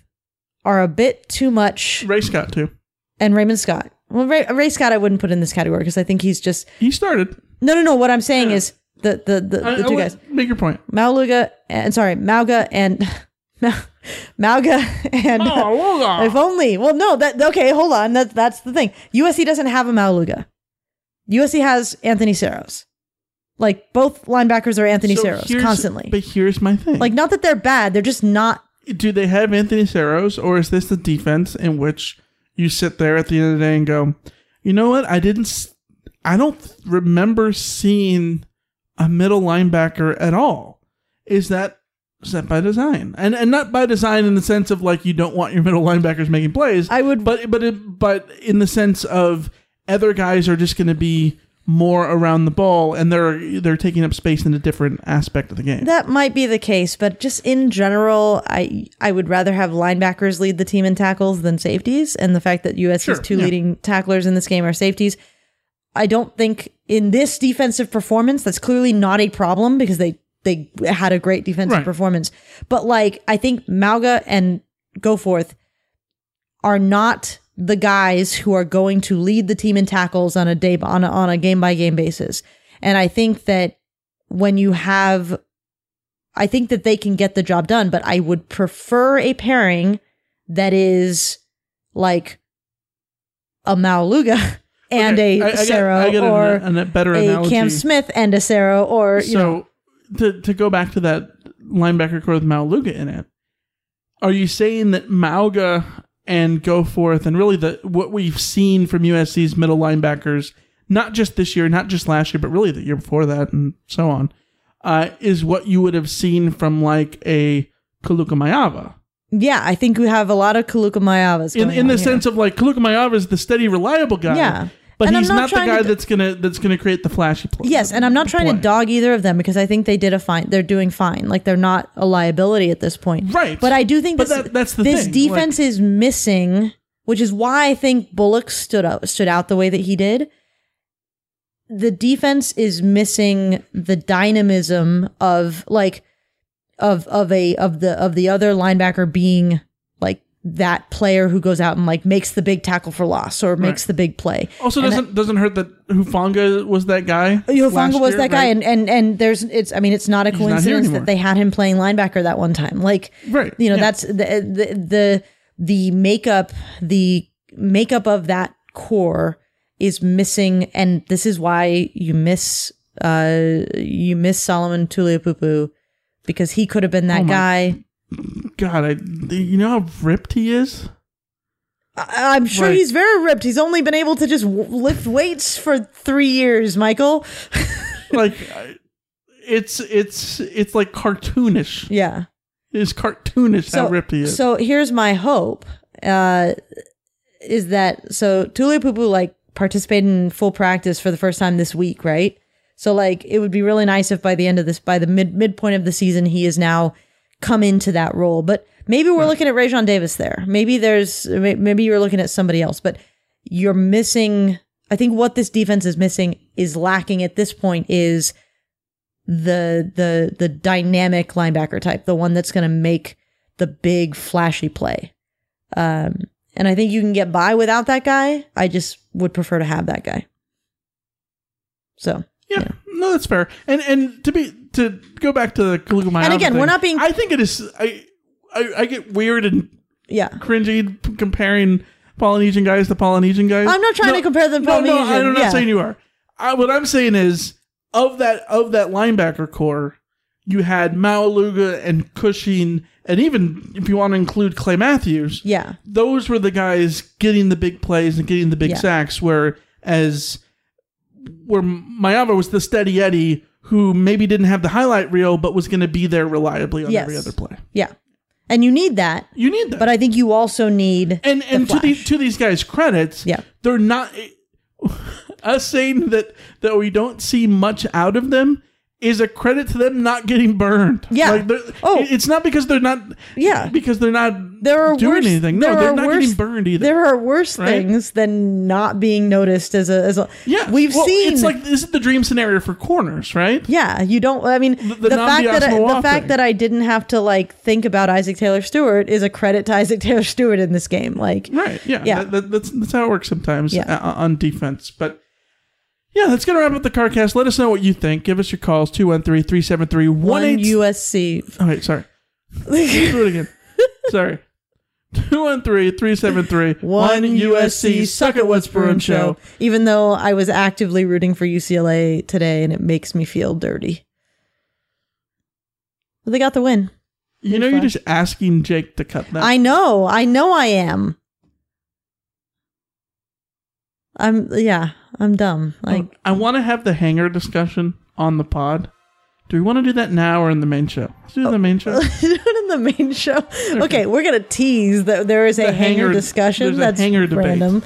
are a bit too much, Ray Scott too. and Raymond Scott. Well, Ray, Ray Scott, I wouldn't put in this category because I think he's just He started. No, no, no. What I'm saying is the the the, I, the two guys. Make your point. Mauga and sorry, Mauga and Mauga and Oh, if only. Well, no, that okay. Hold on. That's that's the thing. USC doesn't have a Maualuga. USC has Anthony Saros. Like both linebackers are Anthony So Saros constantly. But here's my thing. Like not that they're bad, they're just not. do they have Anthony Saros, or is this the defense in which you sit there at the end of the day and go, you know what? I didn't. I don't remember seeing a middle linebacker at all. Is that is that by design? And and not by design in the sense of like you don't want your middle linebackers making plays. I would, but but it, but in the sense of other guys are just going to be more around the ball and they're they're taking up space in a different aspect of the game. That might be the case, but just in general, I I would rather have linebackers lead the team in tackles than safeties. And the fact that USC's Sure, two yeah. leading tacklers in this game are safeties, I don't think in this defensive performance that's clearly not a problem because they they had a great defensive Right. performance. But like I think Mauga and Goforth are not the guys who are going to lead the team in tackles on a day on a, on a game by game basis. And I think that when you have I think that they can get the job done, but I would prefer a pairing that is like a Maualuga and Okay, a I- I got- Cerro I got or an- a better a analogy. Cam Smith and a Cerro or you so know to to go back to that linebacker core with Maualuga in it, are you saying that Mauga and Goforth and really the what we've seen from USC's middle linebackers, not just this year, not just last year, but really the year before that and so on, uh, is what you would have seen from like a Kaluka Maiava? yeah, I think we have a lot of Kaluka Maiavas In in the here. sense of like Kaluka Maiava is the steady, reliable guy. Yeah. But And he's not not, the to guy d- that's gonna that's gonna create the flashy play. Yes, and I'm not trying to dog either of them because I think they did a fine. They're doing fine. Like they're not a liability at this point. Right. But I do think this, that- that's the this thing, defense is missing, which is why I think Bullock stood out stood out the way that he did. The defense is missing the dynamism of like of of a of the of the other linebacker being like that player who goes out and like makes the big tackle for loss or makes Right. the big play. Also, And doesn't doesn't hurt that Hufanga was that guy. Hufanga was year, that guy, right? and, and and there's it's. I mean, it's not a He's not coincidence anymore. that they had him playing linebacker that one time. Like, Right, You know, yeah. that's the the the the makeup, the makeup of that core is missing, and this is why you miss uh you miss Solomon Tuliaupupu because he could have been that Oh guy. God, I, you know how ripped he is. I- I'm sure Right. he's very ripped. He's only been able to just w- lift weights for three years, Michael. Like, it's it's it's like cartoonish. Yeah. It's cartoonish how ripped he is. So here's my hope: uh, is that so Tuliaupupu like participated in full practice for the first time this week, right? So like it would be really nice if by the end of this, by the mid midpoint of the season, he is now come into that role. But maybe we're looking at Raesjon Davis there. Maybe there's maybe you're looking at somebody else. But you're missing. I think what this defense is missing is lacking at this point is the the the dynamic linebacker type, the one that's going to make the big flashy play. Um, and I think you can get by without that guy. I just would prefer to have that guy. So yeah, no, that's fair. And and to be to go back to the Kaluka And again, we're not being- I think it is. I I, I get weird and yeah, cringy p- comparing Polynesian guys to Polynesian guys. I'm not trying to compare them to No, no, Polynesian, I'm not yeah. saying you are. I, what I'm saying is of that of that linebacker core, you had Maualuga and Cushing, and even if you want to include Clay Matthews, yeah, those were the guys getting the big plays and getting the big Yeah. sacks. Whereas where Maiava was the steady Eddie who maybe didn't have the highlight reel, but was going to be there reliably on Yes. every other play. yeah. And you need that. You need that. But I think you also need and and to these to these guys' credits, Yeah. they're not us saying that that we don't see much out of them is a credit to them not getting burned. Yeah. like oh, it's not because they're not. Yeah, because they're not there are doing worse, anything. No, they're not worse, getting burned either. There are worse Right? things than not being noticed as a as a. yeah, we've well, seen. It's like this is the dream scenario for corners, right? Yeah, you don't. I mean, the, the fact that I, the fact thing. that I didn't have to like think about Isaac Taylor Stewart is a credit to Isaac Taylor Stewart in this game. Like, Right. Yeah. Yeah. That, that- that's that's how it works sometimes Yeah. uh, on defense. But yeah, that's gonna wrap up the CarCast. Let us know what you think. Give us your calls 213-373-18 one USC. Oh wait, sorry. Do it again. sorry. 213-373 One USC suck at what's Bruin show. Even though I was actively rooting for UCLA today, and it makes me feel dirty. But they got the win. You know, you're just asking Jake to cut that. I know. I know. I am. I'm. Yeah. I'm dumb. Like. I want to have the hanger discussion on the pod. Do we want to do that now or in the main show? Let's do it in the main show. do it in the main show. Okay, we're gonna tease that there is a The hanger, hanger- discussion. there's a That's hanger debate. random.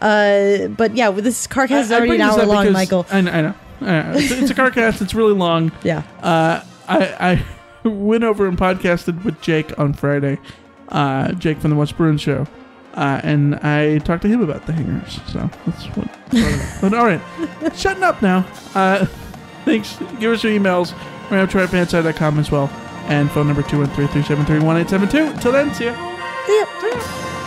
Uh, but yeah, with this carcast is already an hour long, because- Michael. I know. I know. I know. It's, it's a CarCast. It's really long. Yeah. Uh, I I went over and podcasted with Jake on Friday. Uh, Jake from the What's Bruin show. Uh, and I talked to him about the hangers. So that's what. but all right, shutting up now. Uh, thanks. Give us your emails. We're going to tryfantside.com as well. And phone number 213 373 1872. Until then, see ya. See ya.